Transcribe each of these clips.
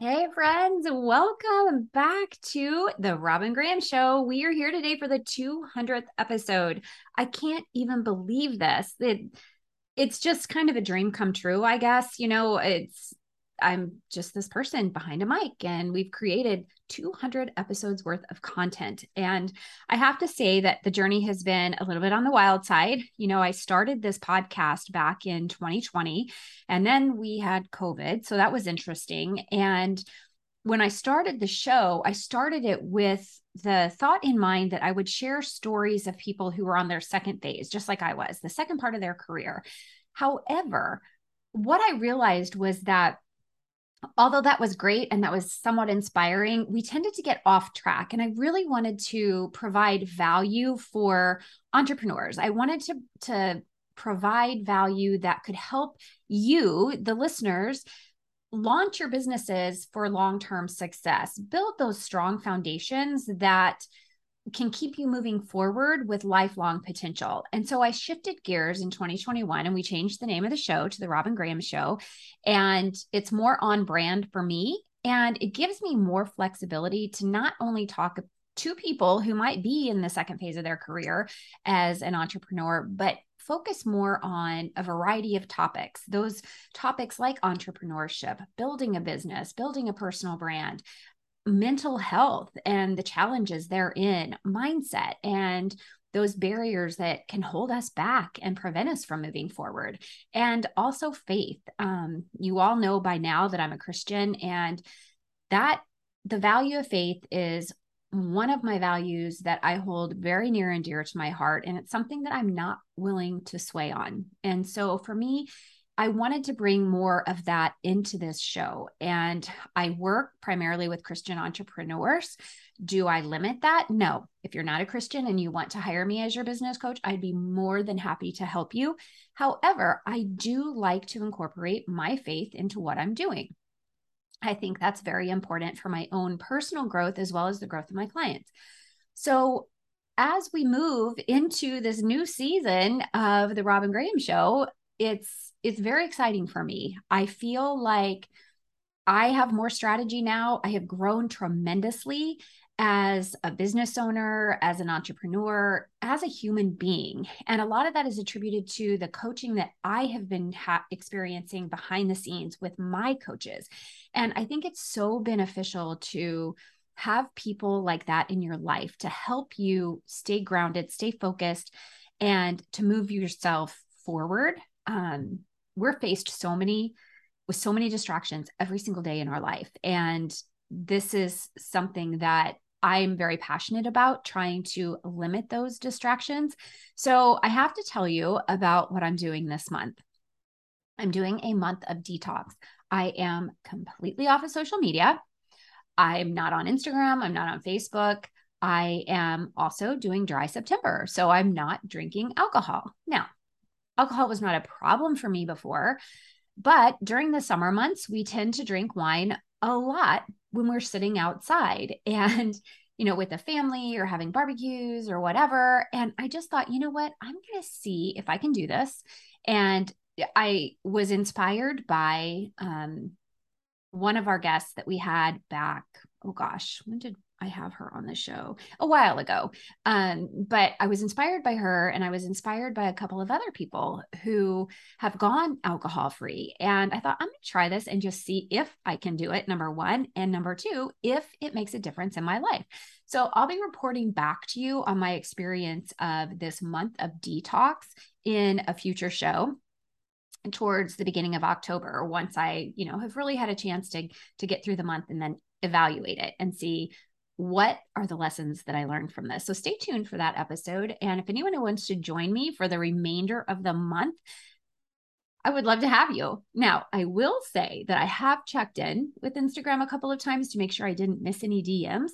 Hey, friends, welcome back to the Robin Graham Show. We are here today for the 200th episode. I can't even believe this. It, it's just kind of a dream come true, I guess. You know, it's I'm just this person behind a mic, and we've created 200 episodes worth of content. And I have to say that the journey has been a little bit on the wild side. You know, I started this podcast back in 2020, and then we had COVID. So that was interesting. And when I started the show, I started it with the thought in mind that I would share stories of people who were on their second phase, just like I was, the second part of their career. However, what I realized was that although that was great and that was somewhat inspiring, we tended to get off track. And I really wanted to provide value for entrepreneurs. I wanted to, to provide value that could help you, the listeners, launch your businesses for long term success, build those strong foundations that can keep you moving forward with lifelong potential. And so I shifted gears in 2021 and we changed the name of the show to the Robin Graham Show. And it's more on brand for me. And it gives me more flexibility to not only talk to people who might be in the second phase of their career as an entrepreneur, but focus more on a variety of topics. Those topics like entrepreneurship, building a business, building a personal brand, mental health and the challenges therein, mindset, and those barriers that can hold us back and prevent us from moving forward. And also faith. Um, you all know by now that I'm a Christian, and that the value of faith is one of my values that I hold very near and dear to my heart. And it's something that I'm not willing to sway on. And so for me, I wanted to bring more of that into this show. And I work primarily with Christian entrepreneurs. Do I limit that? No. If you're not a Christian and you want to hire me as your business coach, I'd be more than happy to help you. However, I do like to incorporate my faith into what I'm doing. I think that's very important for my own personal growth as well as the growth of my clients. So, as we move into this new season of the Robin Graham show, it's it's very exciting for me. I feel like I have more strategy now. I have grown tremendously as a business owner, as an entrepreneur, as a human being. And a lot of that is attributed to the coaching that I have been ha- experiencing behind the scenes with my coaches. And I think it's so beneficial to have people like that in your life to help you stay grounded, stay focused, and to move yourself forward. Um, we're faced so many with so many distractions every single day in our life and this is something that I'm very passionate about trying to limit those distractions. So, I have to tell you about what I'm doing this month. I'm doing a month of detox. I am completely off of social media. I'm not on Instagram. I'm not on Facebook. I am also doing dry September. So, I'm not drinking alcohol. Now, alcohol was not a problem for me before. But during the summer months, we tend to drink wine a lot when we're sitting outside and, you know, with the family or having barbecues or whatever. And I just thought, you know what? I'm going to see if I can do this. And I was inspired by um, one of our guests that we had back. Oh gosh, when did I have her on the show a while ago. Um, but I was inspired by her and I was inspired by a couple of other people who have gone alcohol free. And I thought, I'm going to try this and just see if I can do it. Number one. And number two, if it makes a difference in my life. So I'll be reporting back to you on my experience of this month of detox in a future show towards the beginning of October once I, you know, have really had a chance to to get through the month and then evaluate it and see what are the lessons that I learned from this? So stay tuned for that episode. And if anyone who wants to join me for the remainder of the month, I would love to have you. Now, I will say that I have checked in with Instagram a couple of times to make sure I didn't miss any DMs.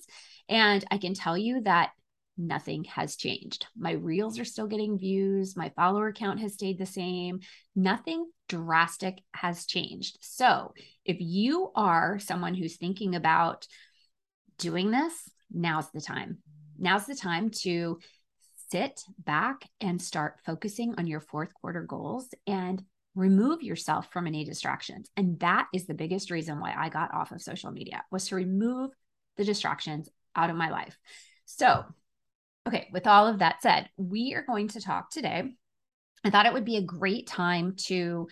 And I can tell you that nothing has changed. My reels are still getting views, my follower count has stayed the same. Nothing drastic has changed. So, if you are someone who's thinking about doing this, now's the time. Now's the time to sit back and start focusing on your fourth quarter goals and remove yourself from any distractions. And that is the biggest reason why I got off of social media was to remove the distractions out of my life. So, okay, with all of that said, we are going to talk today. I thought it would be a great time to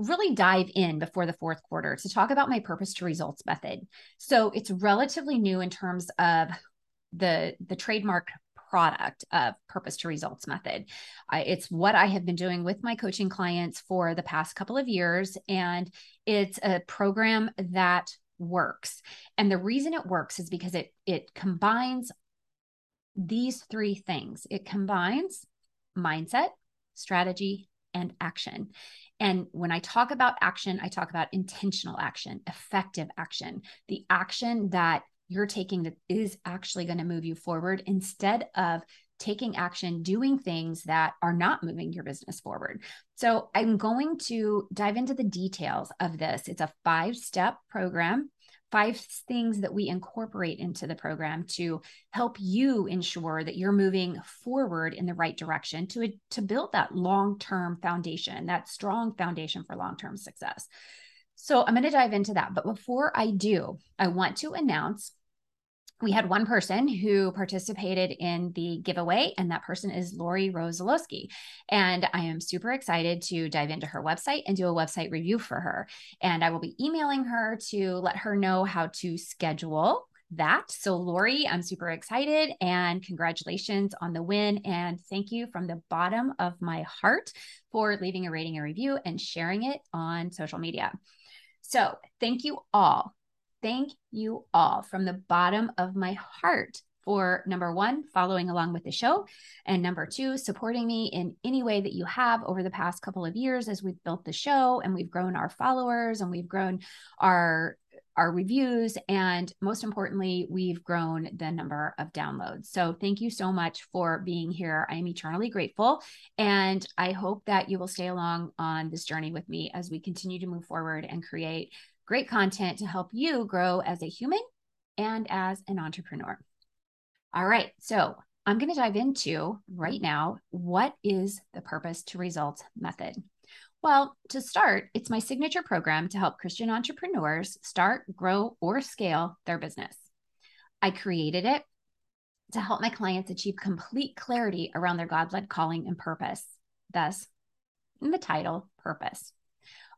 really dive in before the fourth quarter to talk about my purpose to results method. So, it's relatively new in terms of the the trademark product of purpose to results method. I, it's what I have been doing with my coaching clients for the past couple of years. And it's a program that works. And the reason it works is because it, it combines these three things it combines mindset, strategy, and action. And when I talk about action, I talk about intentional action, effective action, the action that you're taking that is actually going to move you forward instead of taking action, doing things that are not moving your business forward. So, I'm going to dive into the details of this. It's a five step program, five things that we incorporate into the program to help you ensure that you're moving forward in the right direction to, to build that long term foundation, that strong foundation for long term success. So, I'm going to dive into that. But before I do, I want to announce we had one person who participated in the giveaway, and that person is Lori Rosalowski. And I am super excited to dive into her website and do a website review for her. And I will be emailing her to let her know how to schedule that. So, Lori, I'm super excited and congratulations on the win. And thank you from the bottom of my heart for leaving a rating and review and sharing it on social media. So, thank you all thank you all from the bottom of my heart for number one, following along with the show, and number two, supporting me in any way that you have over the past couple of years as we've built the show and we've grown our followers and we've grown our our reviews and most importantly we've grown the number of downloads. So thank you so much for being here. I am eternally grateful and i hope that you will stay along on this journey with me as we continue to move forward and create great content to help you grow as a human and as an entrepreneur. All right. So I'm going to dive into right now what is the purpose to results method? Well, to start, it's my signature program to help Christian entrepreneurs start, grow, or scale their business. I created it to help my clients achieve complete clarity around their God led calling and purpose. Thus, in the title, Purpose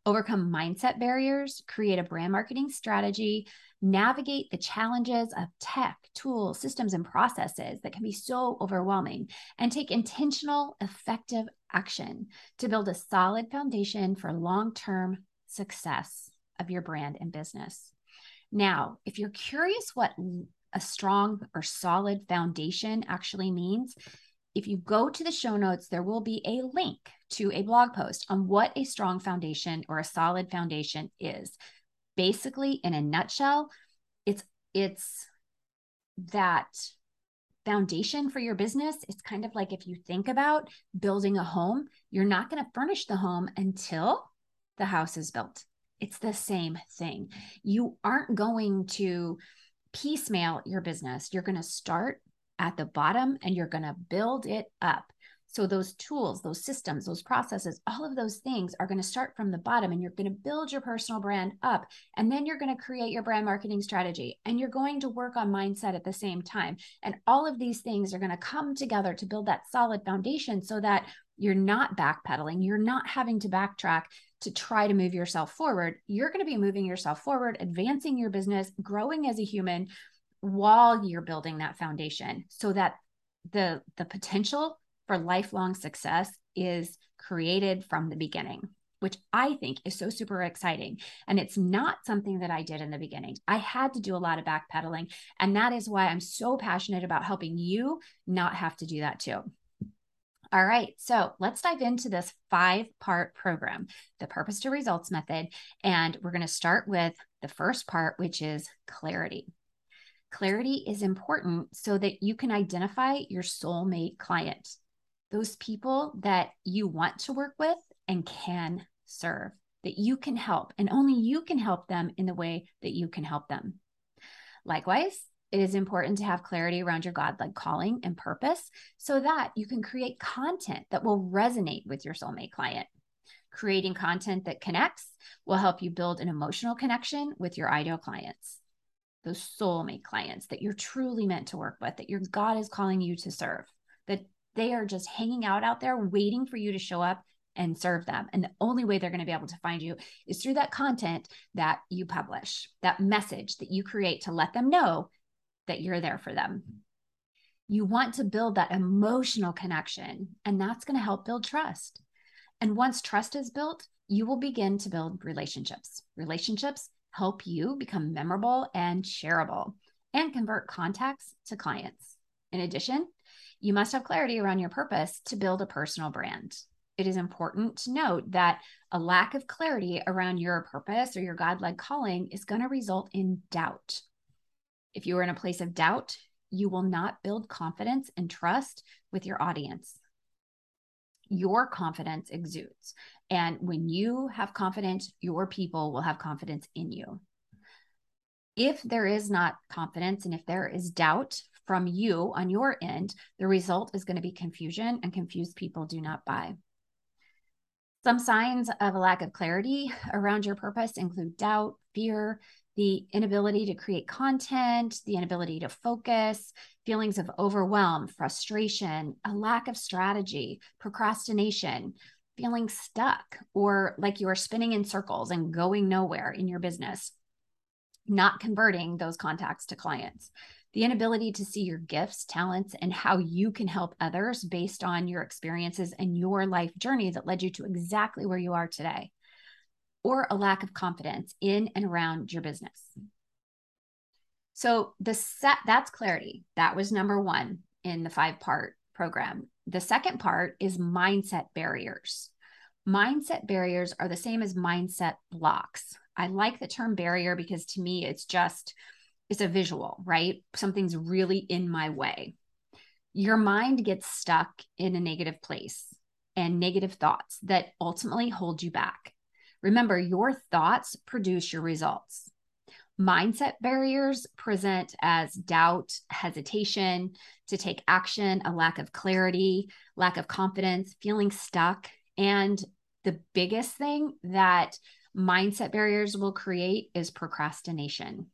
overcome mindset barriers, create a brand marketing strategy, navigate the challenges of tech, tools, systems, and processes that can be so overwhelming, and take intentional, effective action to build a solid foundation for long term success of your brand and business. Now, if you're curious what a strong or solid foundation actually means, if you go to the show notes, there will be a link to a blog post on what a strong foundation or a solid foundation is. Basically, in a nutshell, it's it's that foundation for your business. It's kind of like if you think about building a home, you're not going to furnish the home until the house is built. It's the same thing. You aren't going to piecemeal your business. You're going to start at the bottom and you're going to build it up. So, those tools, those systems, those processes, all of those things are going to start from the bottom and you're going to build your personal brand up. And then you're going to create your brand marketing strategy and you're going to work on mindset at the same time. And all of these things are going to come together to build that solid foundation so that you're not backpedaling, you're not having to backtrack to try to move yourself forward. You're going to be moving yourself forward, advancing your business, growing as a human while you're building that foundation so that the the potential for lifelong success is created from the beginning which I think is so super exciting. And it's not something that I did in the beginning. I had to do a lot of backpedaling. And that is why I'm so passionate about helping you not have to do that too. All right, so let's dive into this five part program, the purpose to results method. And we're going to start with the first part, which is clarity. Clarity is important so that you can identify your soulmate client, those people that you want to work with and can serve, that you can help, and only you can help them in the way that you can help them. Likewise, it is important to have clarity around your God led calling and purpose so that you can create content that will resonate with your soulmate client. Creating content that connects will help you build an emotional connection with your ideal clients, those soulmate clients that you're truly meant to work with, that your God is calling you to serve, that they are just hanging out out there waiting for you to show up and serve them. And the only way they're going to be able to find you is through that content that you publish, that message that you create to let them know that you're there for them. You want to build that emotional connection, and that's going to help build trust. And once trust is built, you will begin to build relationships. Relationships help you become memorable and shareable and convert contacts to clients. In addition, you must have clarity around your purpose to build a personal brand. It is important to note that a lack of clarity around your purpose or your God led calling is going to result in doubt. If you are in a place of doubt, you will not build confidence and trust with your audience your confidence exudes. And when you have confidence, your people will have confidence in you. If there is not confidence and if there is doubt from you on your end, the result is going to be confusion, and confused people do not buy. Some signs of a lack of clarity around your purpose include doubt, fear, the inability to create content, the inability to focus, feelings of overwhelm, frustration, a lack of strategy, procrastination, feeling stuck or like you are spinning in circles and going nowhere in your business, not converting those contacts to clients. The inability to see your gifts, talents, and how you can help others based on your experiences and your life journey that led you to exactly where you are today or a lack of confidence in and around your business. So the set that's clarity. That was number 1 in the 5 part program. The second part is mindset barriers. Mindset barriers are the same as mindset blocks. I like the term barrier because to me it's just it's a visual, right? Something's really in my way. Your mind gets stuck in a negative place and negative thoughts that ultimately hold you back. Remember, your thoughts produce your results. Mindset barriers present as doubt, hesitation to take action, a lack of clarity, lack of confidence, feeling stuck. And the biggest thing that mindset barriers will create is procrastination.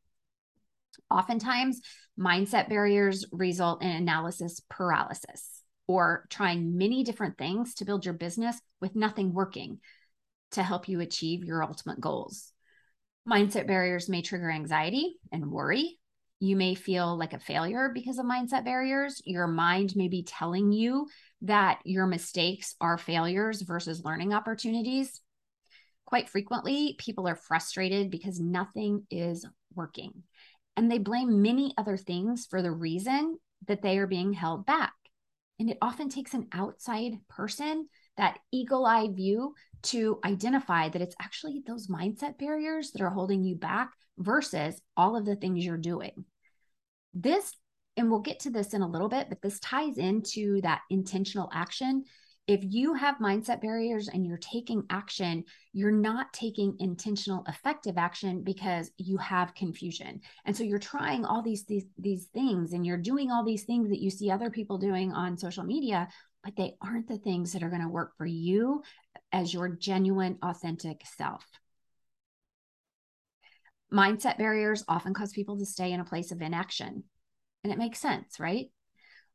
Oftentimes, mindset barriers result in analysis paralysis or trying many different things to build your business with nothing working to help you achieve your ultimate goals. Mindset barriers may trigger anxiety and worry. You may feel like a failure because of mindset barriers. Your mind may be telling you that your mistakes are failures versus learning opportunities. Quite frequently, people are frustrated because nothing is working and they blame many other things for the reason that they are being held back. And it often takes an outside person, that eagle eye view, to identify that it's actually those mindset barriers that are holding you back versus all of the things you're doing. This, and we'll get to this in a little bit, but this ties into that intentional action. If you have mindset barriers and you're taking action, you're not taking intentional effective action because you have confusion. And so you're trying all these these these things and you're doing all these things that you see other people doing on social media but they aren't the things that are going to work for you as your genuine, authentic self. Mindset barriers often cause people to stay in a place of inaction. And it makes sense, right?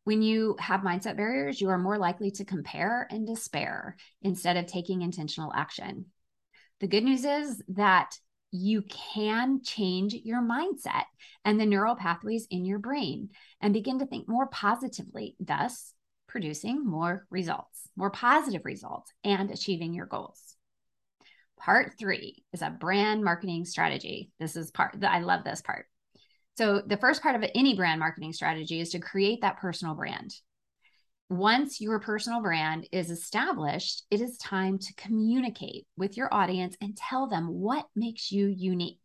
When you have mindset barriers, you are more likely to compare and despair instead of taking intentional action. The good news is that you can change your mindset and the neural pathways in your brain and begin to think more positively, thus producing more results, more positive results, and achieving your goals. Part three is a brand marketing strategy. This is part that I love this part. So, the first part of any brand marketing strategy is to create that personal brand. Once your personal brand is established, it is time to communicate with your audience and tell them what makes you unique.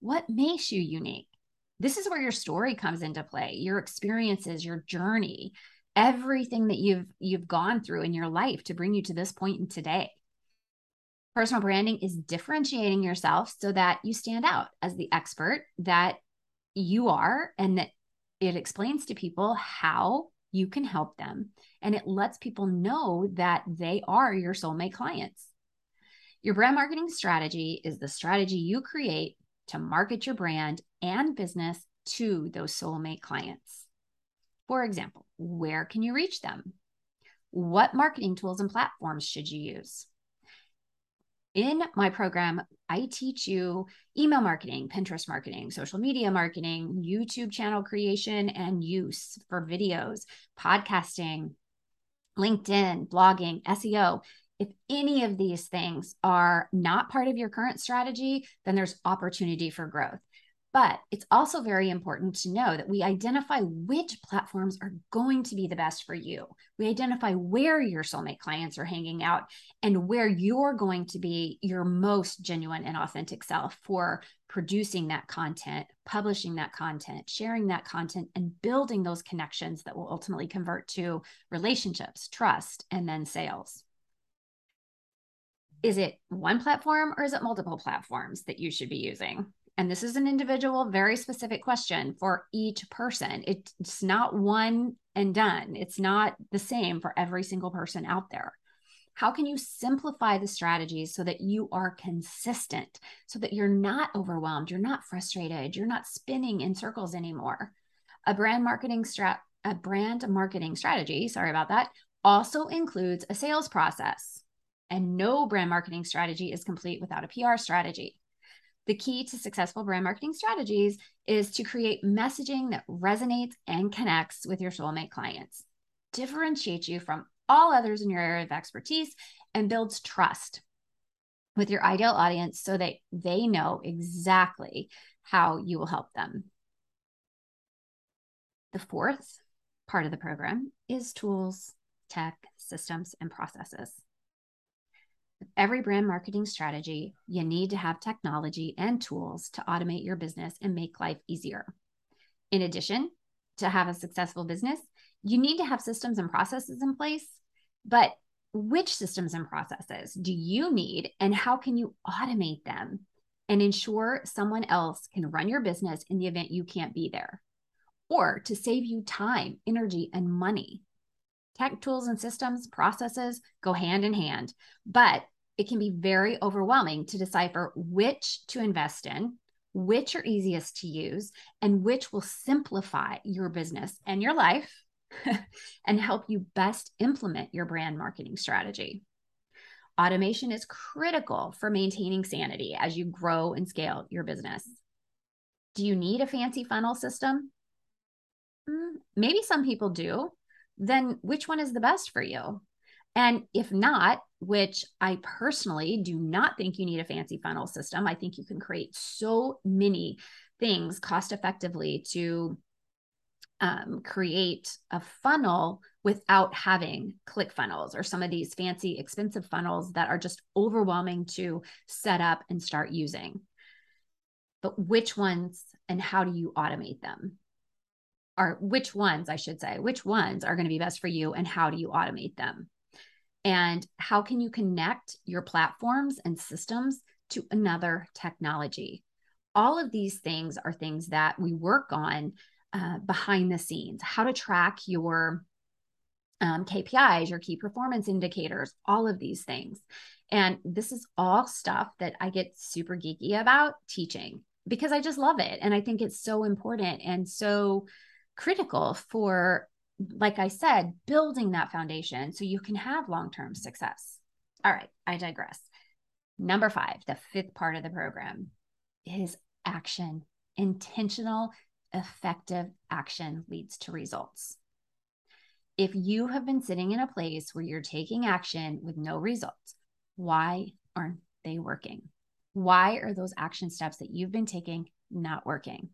What makes you unique? This is where your story comes into play, your experiences, your journey, everything that you've you've gone through in your life to bring you to this point in today. Personal branding is differentiating yourself so that you stand out as the expert that you are and that it explains to people how you can help them. And it lets people know that they are your soulmate clients. Your brand marketing strategy is the strategy you create to market your brand and business to those soulmate clients. For example, where can you reach them? What marketing tools and platforms should you use? In my program, I teach you email marketing, Pinterest marketing, social media marketing, YouTube channel creation and use for videos, podcasting, LinkedIn, blogging, SEO. If any of these things are not part of your current strategy, then there's opportunity for growth. But it's also very important to know that we identify which platforms are going to be the best for you. We identify where your soulmate clients are hanging out and where you're going to be your most genuine and authentic self for producing that content, publishing that content, sharing that content, and building those connections that will ultimately convert to relationships, trust, and then sales. Is it one platform or is it multiple platforms that you should be using? And this is an individual, very specific question for each person. It's not one and done, it's not the same for every single person out there. How can you simplify the strategies so that you are consistent, so that you're not overwhelmed, you're not frustrated, you're not spinning in circles anymore? A brand marketing strat a brand marketing strategy, sorry about that, also includes a sales process. And no brand marketing strategy is complete without a PR strategy. The key to successful brand marketing strategies is to create messaging that resonates and connects with your soulmate clients, differentiates you from all others in your area of expertise, and builds trust with your ideal audience so that they know exactly how you will help them. The fourth part of the program is tools, tech, systems, and processes every brand marketing strategy, you need to have technology and tools to automate your business and make life easier. In addition, to have a successful business, you need to have systems and processes in place. But which systems and processes do you need, and how can you automate them and ensure someone else can run your business in the event you can't be there? Or to save you time, energy, and money. Tech tools and systems, processes go hand in hand, but it can be very overwhelming to decipher which to invest in, which are easiest to use, and which will simplify your business and your life and help you best implement your brand marketing strategy. Automation is critical for maintaining sanity as you grow and scale your business. Do you need a fancy funnel system? Hmm, maybe some people do. Then which one is the best for you? And if not, which I personally do not think you need a fancy funnel system, I think you can create so many things cost effectively to um, create a funnel without having ClickFunnels or some of these fancy expensive funnels that are just overwhelming to set up and start using. But which ones and how do you automate them? Or which ones, I should say, which ones are going to be best for you and how do you automate them? And how can you connect your platforms and systems to another technology? All of these things are things that we work on uh, behind the scenes how to track your um, kpis your key performance indicators all of these things. And this is all stuff that i get super geeky about teaching because i just love it. And i think it's so important and so critical for like I said, building that foundation so you can have long term success. All right, I digress. Number five, the fifth part of the program is action. Intentional, effective action leads to results. If you have been sitting in a place where you're taking action with no results, why aren't they working? Why are those action steps that you've been taking not working?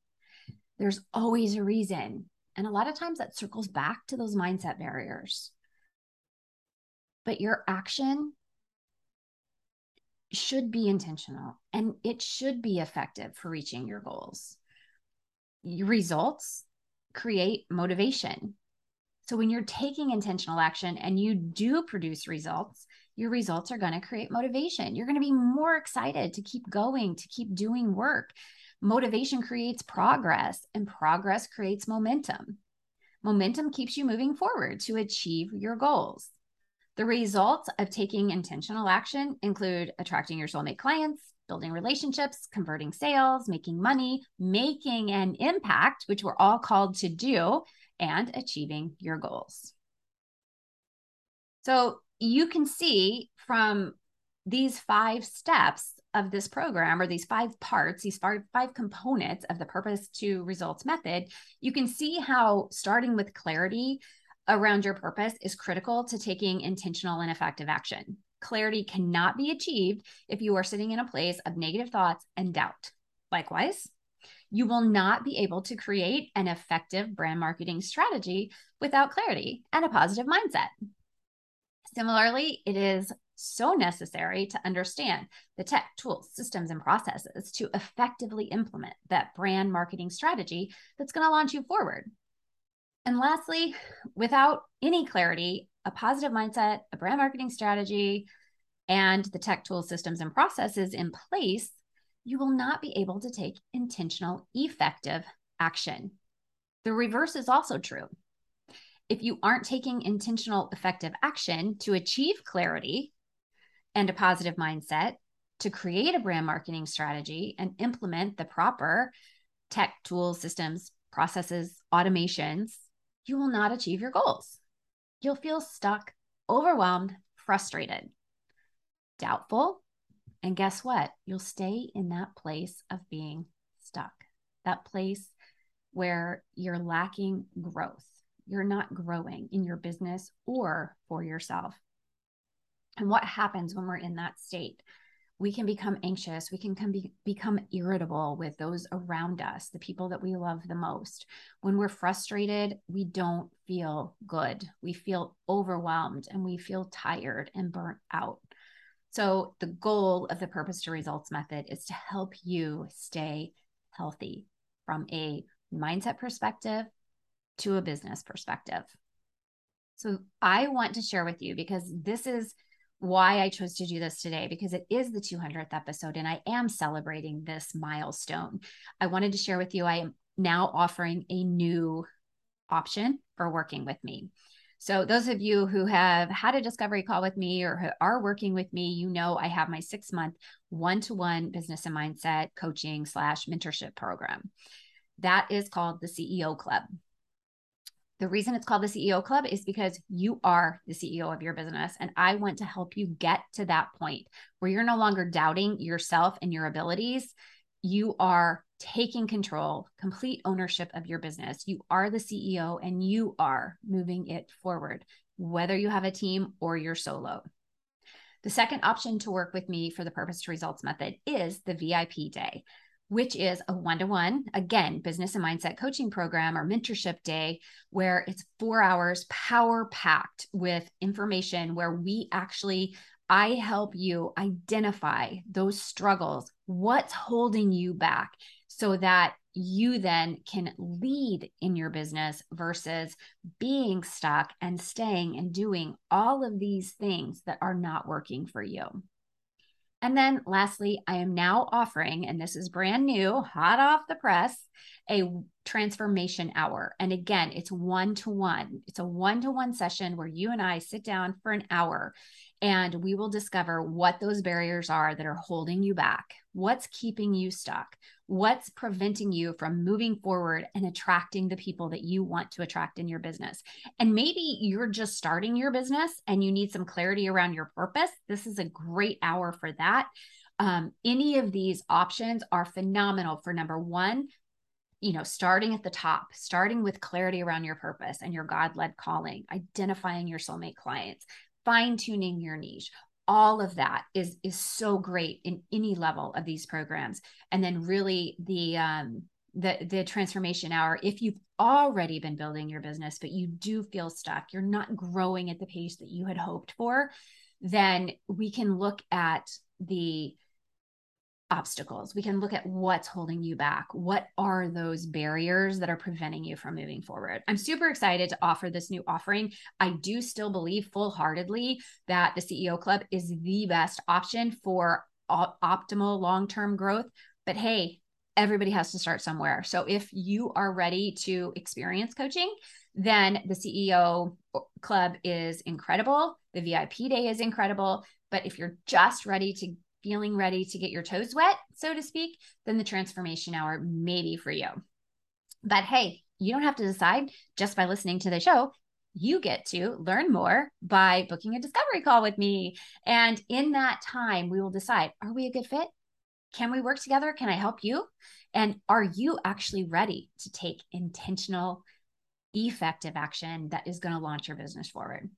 There's always a reason. And a lot of times that circles back to those mindset barriers. But your action should be intentional and it should be effective for reaching your goals. Your results create motivation. So when you're taking intentional action and you do produce results, your results are going to create motivation. You're going to be more excited to keep going, to keep doing work motivation creates progress, and progress creates momentum. Momentum keeps you moving forward to achieve your goals. The results of taking intentional action include attracting your soulmate clients, building relationships, converting sales, making money, making an impact, which we're all called to do, and achieving your goals. So you can see from these five steps of this program or these five parts, these five, five components of the purpose to results method, you can see how starting with clarity around your purpose is critical to taking intentional and effective action. Clarity cannot be achieved if you are sitting in a place of negative thoughts and doubt. Likewise, you will not be able to create an effective brand marketing strategy without clarity and a positive mindset. Similarly, it is so necessary to understand the tech, tools, systems, and processes to effectively implement that brand marketing strategy that's going to launch you forward. And lastly, without any clarity, a positive mindset, a brand marketing strategy, and the tech tools, systems, and processes in place, you will not be able to take intentional, effective action. The reverse is also true. If you aren't taking intentional, effective action to achieve clarity and a positive mindset, to create a brand marketing strategy and implement the proper tech tools, systems, processes, automations, you will not achieve your goals. You'll feel stuck, overwhelmed, frustrated, doubtful. And guess what? You'll stay in that place of being stuck, that place where you're lacking growth. You're not growing in your business or for yourself. And what happens when we're in that state? We can become anxious. We can be, become irritable with those around us, the people that we love the most. When we're frustrated, we don't feel good. We feel overwhelmed and we feel tired and burnt out. So, the goal of the purpose to results method is to help you stay healthy from a mindset perspective to a business perspective. So, I want to share with you because this is why I chose to do this today because it is the 200th episode and I am celebrating this milestone. I wanted to share with you, I am now offering a new option for working with me. So, those of you who have had a discovery call with me or who are working with me, you know I have my six month one to one business and mindset coaching slash mentorship program. That is called the CEO Club. The reason it's called the CEO Club is because you are the CEO of your business. And I want to help you get to that point where you're no longer doubting yourself and your abilities. You are taking control, complete ownership of your business. You are the CEO and you are moving it forward, whether you have a team or you're solo. The second option to work with me for the purpose to results method is the VIP day which is a one to one, again, business and mindset coaching program or mentorship day, where it's four hours power packed with information where we actually, I help you identify those struggles, what's holding you back, so that you then can lead in your business versus being stuck and staying and doing all of these things that are not working for you. And then lastly, I am now offering, and this is brand new, hot off the press, a transformation hour. And again, it's one to one. It's a one to one session where you and I sit down for an hour and we will discover what those barriers are that are holding you back. What's keeping you stuck? What's preventing you from moving forward and attracting the people that you want to attract in your business? And maybe you're just starting your business and you need some clarity around your purpose. This is a great hour for that. Um, any of these options are phenomenal for number one, you know, starting at the top, starting with clarity around your purpose and your God led calling, identifying your soulmate clients, fine tuning your niche. All of that is is so great in any level of these programs. And then really the um the the transformation hour if you've already been building your business but you do feel stuck you're not growing at the pace that you had hoped for then we can look at the obstacles. We can look at what's holding you back. What are those barriers that are preventing you from moving forward? I'm super excited to offer this new offering. I do still believe full heartedly that the CEO Club is the best option for optimal long term growth. But hey, everybody has to start somewhere. So if you are ready to experience coaching, then the CEO club is incredible. The VIP day is incredible. But if you're just ready to feeling ready to get your toes wet, so to speak, then the transformation hour may be for you. But hey, you don't have to decide just by listening to the show. You get to learn more by booking a discovery call with me. And in that time, we will decide are we a good fit? Can we work together? Can I help you? And are you actually ready to take intentional, effective action that is going to launch your business forward?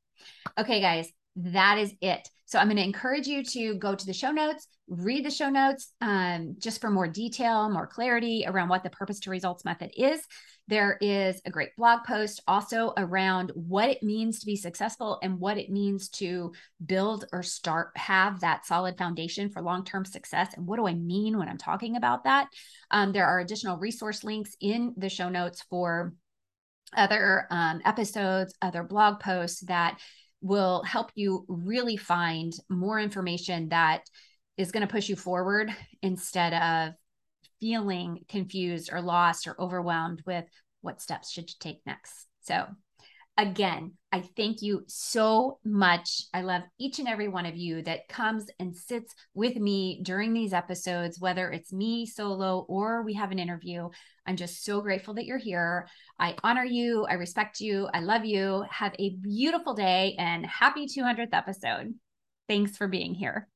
Okay, guys, that is it. So I'm going to encourage you to go to the show notes, read the show notes um, just for more detail, more clarity around what the purpose to results method is. There is a great blog post also around what it means to be successful and what it means to build or start, have that solid foundation for long term success. And what do I mean when I'm talking about that? Um, there are additional resource links in the show notes for other um, episodes, other blog posts that will help you really find more information that is going to push you forward instead of feeling confused or lost or overwhelmed with what steps should you take next. So, again, I thank you so much. I love each and every one of you that comes and sits with me during these episodes, whether it's me solo or we have an interview. I'm just so grateful that you're here. I honor you. I respect you. I love you. Have a beautiful day and happy 200th episode. Thanks for being here.